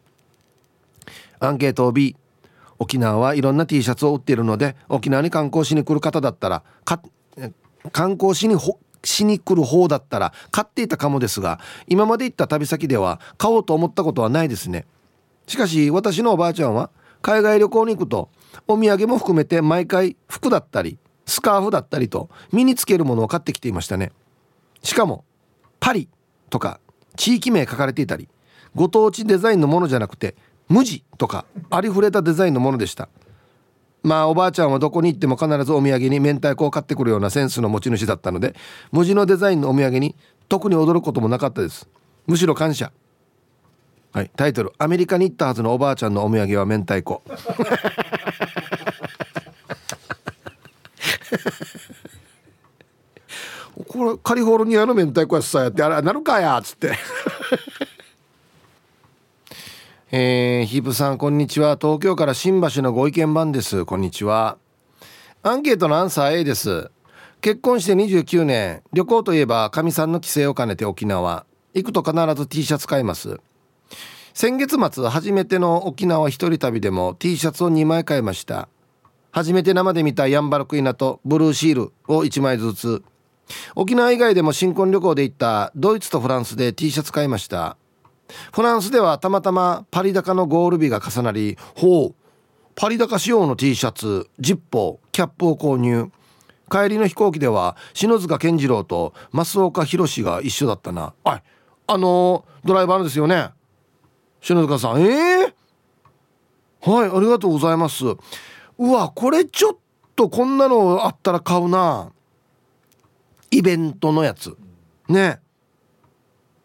アンケート B 沖縄はいろんな T シャツを売っているので沖縄に観光しに来る方だったら観光しにしに来る方だったら買っていたかもですが今まで行った旅先では買おうと思ったことはないですね。しかし私のおばあちゃんは海外旅行に行くとお土産も含めて毎回服だったりスカーフだったりと身につけるものを買ってきていましたね。しかもパリとか地域名書かれていたりご当地デザインのものじゃなくて無地とかありふれたデザインのものでした。まあおばあちゃんはどこに行っても必ずお土産に明太子を買ってくるようなセンスの持ち主だったので無地のデザインのお土産に特に驚くこともなかったです。むしろ感謝。はいタイトル「アメリカに行ったはずのおばあちゃんのお土産は明太子」これカリフォルニアの明太子やさやってあれなるかやっつって。えー、ヒープさんこんにちは。東京から新橋のご意見番です。こんにちは。アンケートのアンサー A です。結婚して29年。旅行といえばかみさんの帰省を兼ねて沖縄。行くと必ず T シャツ買います。先月末初めての沖縄一人旅でも T シャツを2枚買いました。初めて生で見たヤンバルクイナとブルーシールを1枚ずつ。沖縄以外でも新婚旅行で行ったドイツとフランスで T シャツ買いました。フランスではたまたまパリ高のゴール日が重なりほうパリ高仕様の T シャツジッポーキャップを購入。帰りの飛行機では篠塚健次郎と増岡宏が一緒だったな。はいあのー、ドライバーですよね。篠塚さん。ええー、はいありがとうございます。うわこれちょっとこんなのあったら買うな。イベントのやつ。ね。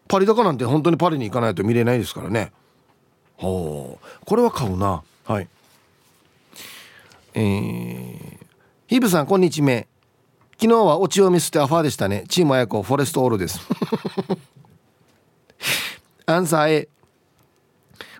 パリ高なんて本当にパリに行かないと見れないですからね。ほう。これは買うな。はい。えー、ヒブさんこんにちは。昨日はオチをミスってアファーでしたね。チームあやこフォレストオールです。アンサー A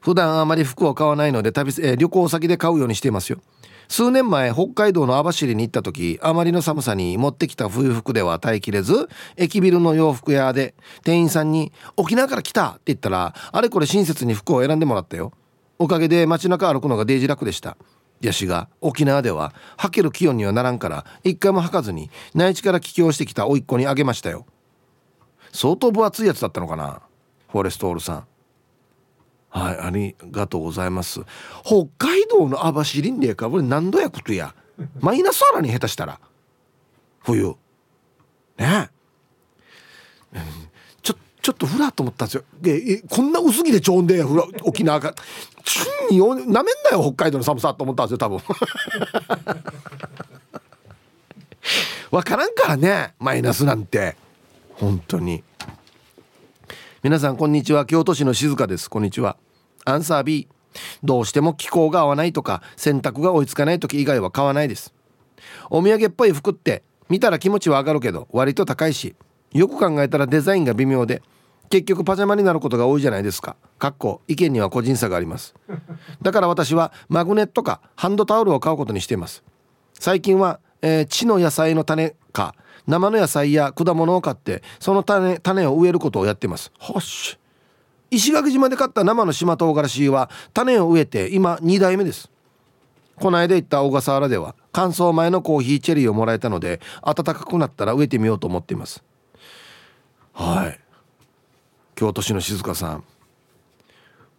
普段あまり服を買わないので旅、えー、旅行先で買うようにしていますよ。数年前北海道の網走に行った時あまりの寒さに持ってきた冬服では耐えきれず駅ビルの洋服屋で店員さんに「沖縄から来た!」って言ったらあれこれ親切に服を選んでもらったよおかげで街中歩くのがデージ楽でした。ヤシが沖縄では履ける気温にはならんから一回も履かずに内地から帰郷してきた甥っ子にあげましたよ。相当分厚いやつだったのかなフォレストオールさん。はいありがとうございます。北海道の網走んでかこれ何度やことや。マイナスあらに下手したら。冬。ね。ちょちょっとフラと思ったんですよ。でこんな薄着でちょん。でフラ沖縄が。チュンなめんなよ北海道の寒さと思ったんですよ多分。わからんからねマイナスなんて。本当に。皆さんこんにちは。京都市の静香です。こんにちは。アンサー B どうしても気候が合わないとか洗濯が追いつかない時以外は買わないです。お土産っぽい服って見たら気持ちは上がるけど割と高いしよく考えたらデザインが微妙で結局パジャマになることが多いじゃないですか。かっこ意見には個人差があります。だから私はマグネットかハンドタオルを買うことにしています。最近は、えー、地の野菜の種か生の野菜や果物を買ってその種種を植えることをやってます。はっし。石垣島で買った生の島唐辛子は種を植えて今2代目です。この間行った小笠原では乾燥前のコーヒーチェリーをもらえたので暖かくなったら植えてみようと思っています。はい。京都市の静香さん。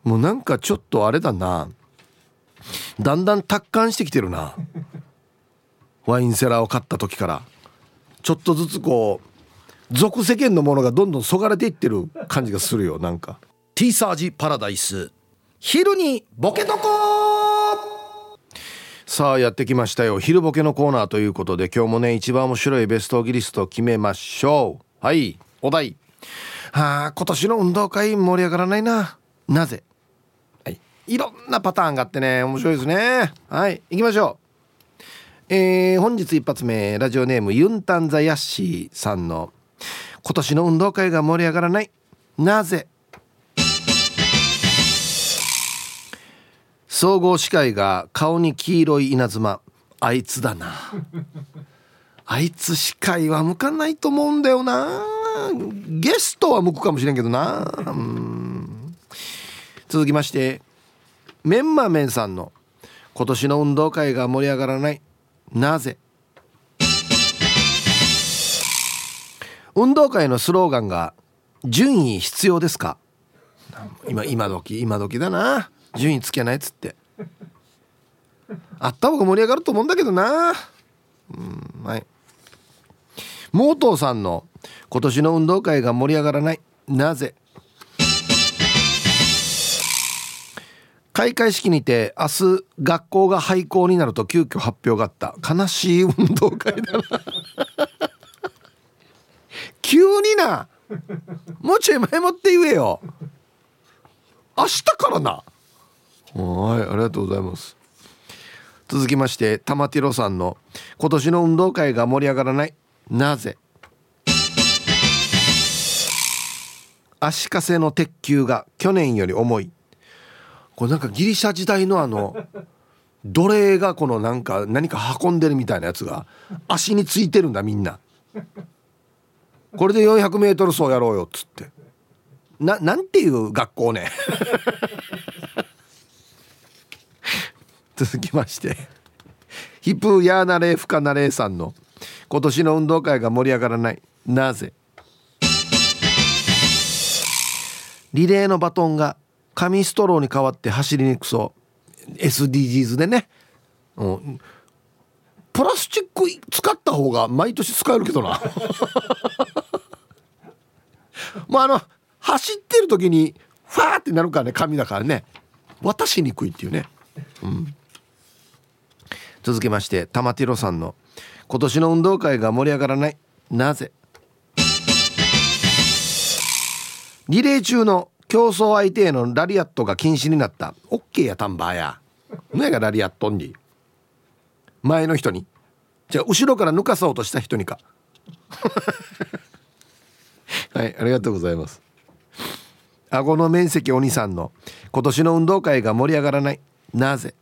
もうなんかちょっとあれだな。だんだん達観してきてるな。ワインセラーを買った時から。ちょっとずつこう俗世間のものがどんどんそがれていってる感じがするよなんか。T サージパラダイス。昼にボケとこさあやってきましたよ。昼ボケのコーナーということで今日もね一番面白いベストギリストを決めましょう。はいお題。はあ今年の運動会盛り上がらないな。なぜ？はいいろんなパターンがあってね面白いですね。はい行きましょう。えー、本日一発目ラジオネームユンタンザヤッシーさんの今年の運動会が盛り上がらない。なぜ？総合司会が顔に黄色い稲妻。あいつだな。あいつ司会は向かないと思うんだよな。ゲストは向くかもしれんけどな。続きましてメンマメンさんの今年の運動会が盛り上がらない。なぜ？運動会のスローガンが順位必要ですか？今今時今時だな。順位つけないっつって。あった方が盛り上がると思うんだけどな。うんはい。モートーさんの今年の運動会が盛り上がらない。なぜ？開会式にて明日学校が廃校になると急遽発表があった。悲しい運動会だな。急にな。もうちょい前もって言えよ。明日からな。はいありがとうございます。続きまして玉ティロさんの今年の運動会が盛り上がらない。なぜ？足かせの鉄球が去年より重い。これなんかギリシャ時代のあの奴隷がこのなんか何か運んでるみたいなやつが足についてるんだみんな。これで 400m 走やろうよっつって。ななんていう学校ね。続きまして。ヒップヤーナレーフカナレーさんの今年の運動会が盛り上がらない。なぜ？リレーのバトンが紙ストローに変わって走りにくそう。SDGs でね、うん、プラスチック使った方が毎年使えるけどな。まああの走ってる時にファーってなるからね紙だからね。渡しにくいっていうね、うん、続きまして玉ティロさんの「今年の運動会が盛り上がらないなぜ?」リレー中の競争相手へのラリアットが禁止になったオッケーやタンバーや。何がラリアットに？前の人に。じゃあ後ろから抜かそうとした人にか。はいありがとうございます。顎の面積お兄さんの今年の運動会が盛り上がらないなぜ？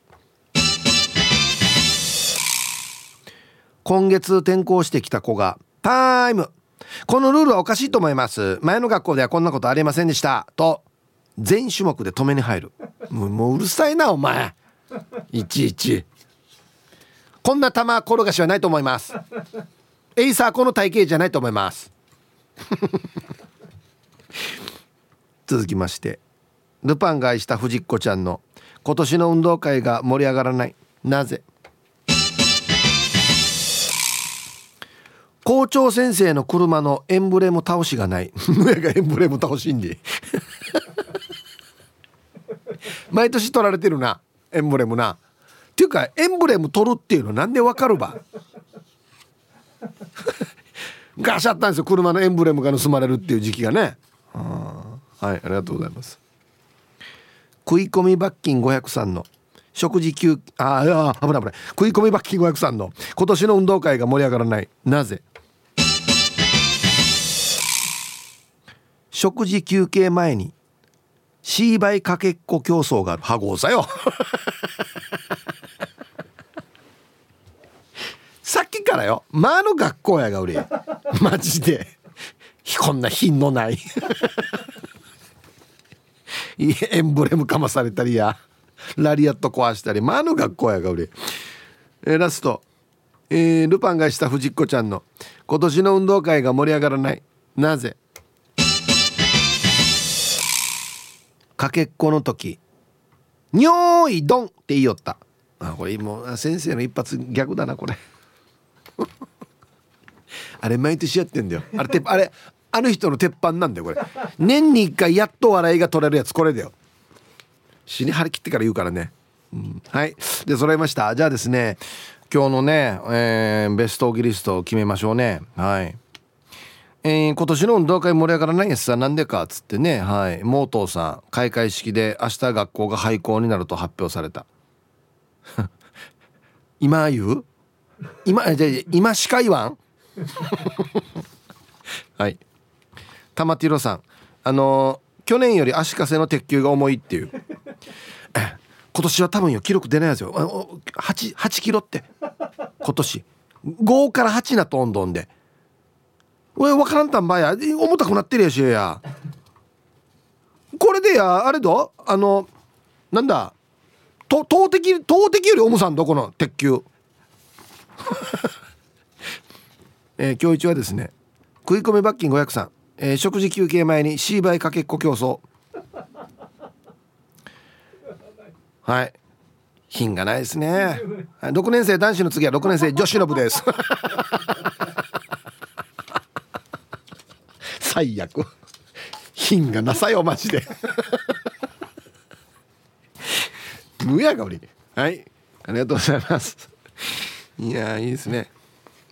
今月転校してきた子がタイム。このルールはおかしいと思います。前の学校ではこんなことありませんでした。と全種目で止めに入る。もうもううるさいなお前。いちいち。こんな球転がしはないと思います。エイサーこの体型じゃないと思います。続きまして。ルパンが愛した藤子ちゃんの今年の運動会が盛り上がらない。なぜ校長先生の車のエンブレム倒しがない。上がエンブレム倒しんで。毎年取られてるなエンブレムな。っていうかエンブレム取るっていうのなんでわかるば。昔あったんですよ車のエンブレムが盗まれるっていう時期がね。はいありがとうございます。食い込み罰金503の食事休ああ危ない危ない。食い込み罰金503の。今年の運動会が盛り上がらない。なぜ？食事休憩前にシーバイかけっこ競争がある。羽子さよ。さっきからよ。まあの学校やが俺マジで。こんな品のない。エンブレムかまされたりや。ラリアット壊したりまあの学校やが俺えラスト。えー、ルパンがした藤子ちゃんの今年の運動会が盛り上がらない。なぜ？かけっこの時「にょーいどん」って言いよった。あこれもう先生の一発逆だなこれ。あれ毎年やってんだよ。あれてあれあの人の鉄板なんだよこれ。年に1回やっと笑いが取れるやつこれだよ。死に張り切ってから言うからね、うん、はい。で揃いました。じゃあですね今日のね、えー、ベストギリストを決めましょうね。はい。えー、今年の運動会盛り上がらないやつさ。なんでかっつってね。はい。モートーさん開会式で明日学校が廃校になると発表された。今言う？今じゃ今しか言わん？はい。玉ティロさん。あのー、去年より足かせの鉄球が重いっていう。今年は多分よ記録出ないですよ。8, 8キロって。今年。5から8なとんどんで。おい分からんたんばや。重たくなってるやしや。これでやあれど？あのなんだ？と投擲投擲より重さんど？この鉄球。えー、今日一はですね食い込み罰金503、えー、食事休憩前にシーバイかけっこ競争。はい。品がないですね、はい、6年生男子の次は6年生女子の部です。最悪。品がなさよマジで。無やがおりはい。ありがとうございます。いやいいですね。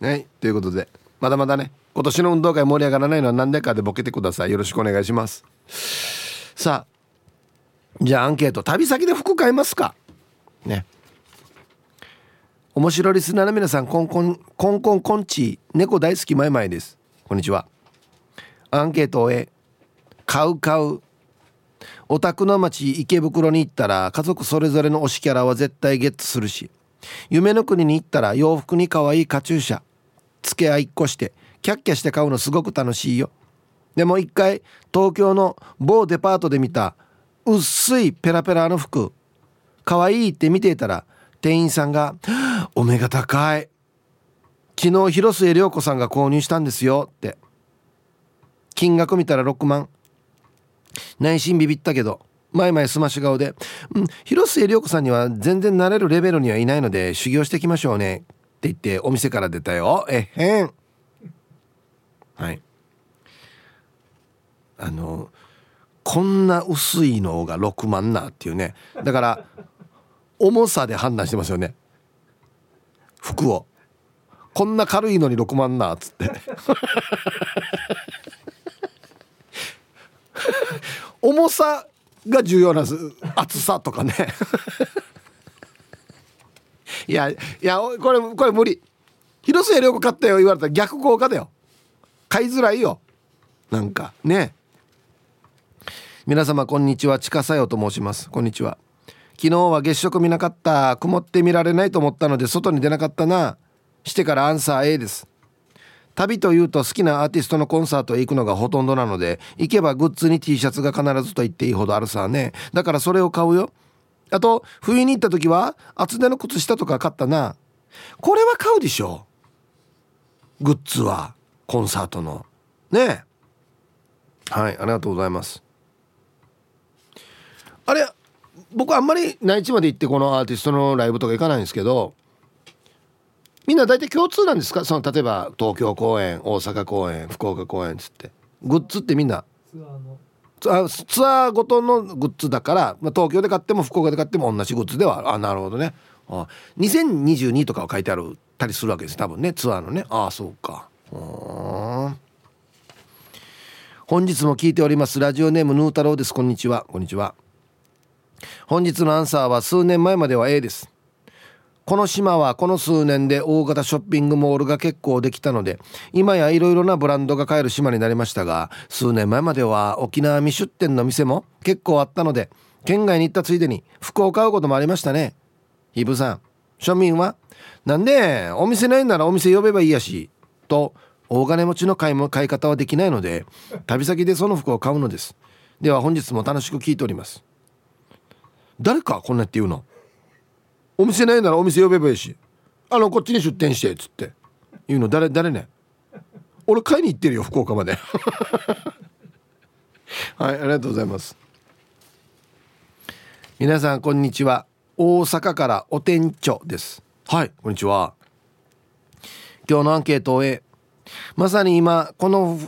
はい。ということでまだまだね。今年の運動会盛り上がらないのは何でかでボケてください。よろしくお願いします。さあじゃあアンケート旅先で服買いますか？ね。面白リスナーの皆さんコンコンコンコンコンチ猫大好きマイマイです。こんにちは。アンケートを終え買う買う。お宅の町池袋に行ったら家族それぞれの推しキャラは絶対ゲットするし夢の国に行ったら洋服に可愛いカチューシャ付け合いっこしてキャッキャして買うのすごく楽しいよ。でも一回東京の某デパートで見た薄いペラペラの服。可愛いって見ていたら店員さんが「お目が高い。昨日広末涼子さんが購入したんですよ」って。金額見たら6万。内心ビビったけど前々すまし顔で「うん広末涼子さんには全然慣れるレベルにはいないので修行してきましょうね」って言ってお店から出たよ。えへん。はい。あのこんな薄いのが6万なっていうね。だから重さで判断してますよね。服を。こんな軽いのに6万なっつって。重さが重要なんです。厚さとかね。いやいやこれこれ無理。広末涼子買ったよ。言われたら逆効果だよ。買いづらいよ。なんかね。皆様こんにちは。近さよと申します。こんにちは。昨日は月食見なかった。曇って見られないと思ったので外に出なかったな。してからアンサー A です。旅というと好きなアーティストのコンサートへ行くのがほとんどなので行けばグッズに T シャツが必ずと言っていいほどあるさね。だからそれを買うよ。あと冬に行った時は厚手の靴下とか買ったな。これは買うでしょ。グッズはコンサートの。ね。はいありがとうございます。あれ僕あんまり内地まで行ってこのアーティストのライブとか行かないんですけどみんな大体共通なんですか？その例えば東京公演大阪公演福岡公演っつって。グッズってみんな？ツアーツアーごとのグッズだから、まあ、東京で買っても福岡で買っても同じグッズではあなるほどね。あ2022とかは書いてあるたりするわけです。多分ねツアーのね。ああそうか。本日も聞いております。ラジオネームヌー太郎です。こんにちは。こんにちは本日のアンサーは数年前までは A です。この島はこの数年で大型ショッピングモールが結構できたので今やいろいろなブランドが買える島になりましたが数年前までは沖縄未出店の店も結構あったので県外に行ったついでに服を買うこともありましたね。イブさん庶民はなんでお店ないならお店呼べばいいやしと大金持ちの買いも買い方はできないので旅先でその服を買うのです。では本日も楽しく聞いております。誰かこんなって言うの？お店ないならお店呼べばいいし。あのこっちに出店してっつって。言うの？誰誰ね？俺買いに行ってるよ福岡まで。はいありがとうございます。皆さんこんにちは。大阪からお店長です。はいこんにちは。今日のアンケートを終えまさに今この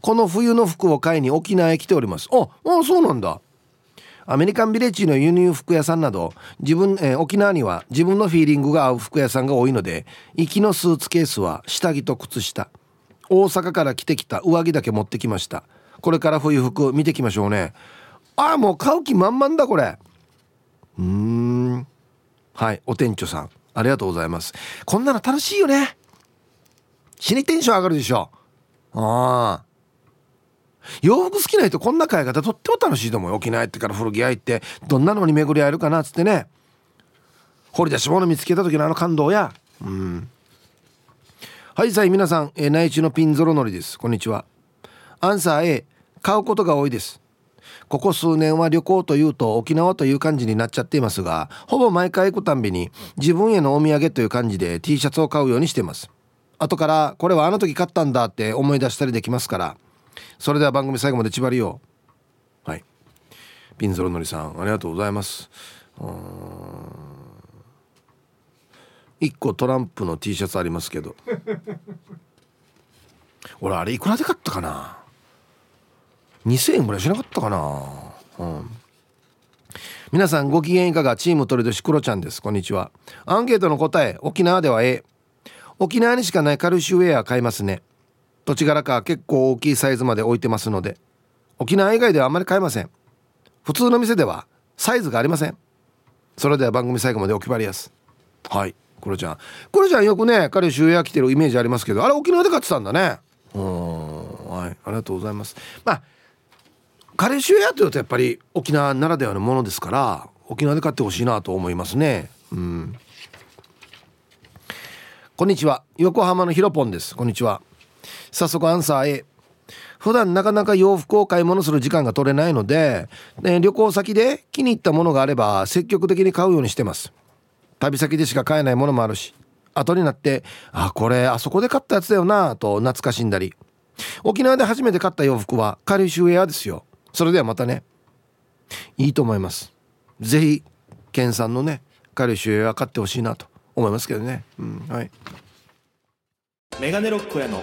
この冬の服を買いに沖縄へ来ております。ああそうなんだ。アメリカンビレッジの輸入服屋さんなど自分、えー、沖縄には自分のフィーリングが合う服屋さんが多いので行きのスーツケースは下着と靴下。大阪から着てきた上着だけ持ってきました。これから冬服見てきましょうね。ああもう買う気満々だこれ。うーん。はいお店長さん。ありがとうございます。こんなの楽しいよね。死にテンション上がるでしょ。ああ洋服好きな人こんな買い方とっても楽しいと思うよ。沖縄行ってから古着屋行ってどんなのに巡り合えるかなっつってね。掘り出し物見つけた時のあの感動や。うん。はいさい皆さん、えー、内地のピンゾロのりです。こんにちは。アンサー A 買うことが多いです。ここ数年は旅行というと沖縄という感じになっちゃっていますがほぼ毎回行くたんびに自分へのお土産という感じで T シャツを買うようにしています。後からこれはあの時買ったんだって思い出したりできますから。それでは番組最後まで縛りようはい。ピンゾロのりさんありがとうございます。1個トランプの T シャツありますけど。俺あれいくらで買ったかな？2000円ぐらいしなかったかな？うん。皆さんご機嫌いかが？チームトレドシクロちゃんです。こんにちは。アンケートの答え沖縄では A 沖縄にしかないカルシウェア買いますね。土地柄か結構大きいサイズまで置いてますので沖縄以外ではあまり買えません。普通の店ではサイズがありません。それでは番組最後までお決まりやす。はい。クロちゃん。クロちゃんよくねカルシウェア着てるイメージありますけどあれ沖縄で買ってたんだね。うん。はい。ありがとうございます。まあカレーシュエアというとやっぱり沖縄ならではのものですから沖縄で買ってほしいなと思いますね。うん。こんにちは。横浜のひろぽんです。こんにちは。早速アンサー A 普段なかなか洋服を買い物する時間が取れないので、ね、旅行先で気に入ったものがあれば積極的に買うようにしてます。旅先でしか買えないものもあるし後になってあこれあそこで買ったやつだよなと懐かしんだり。沖縄で初めて買った洋服はカリシュウェアですよ。それではまたね。いいと思います。是非県産のねカリシュウェア買ってほしいなと思いますけどね、うん、はい。メガネロックへの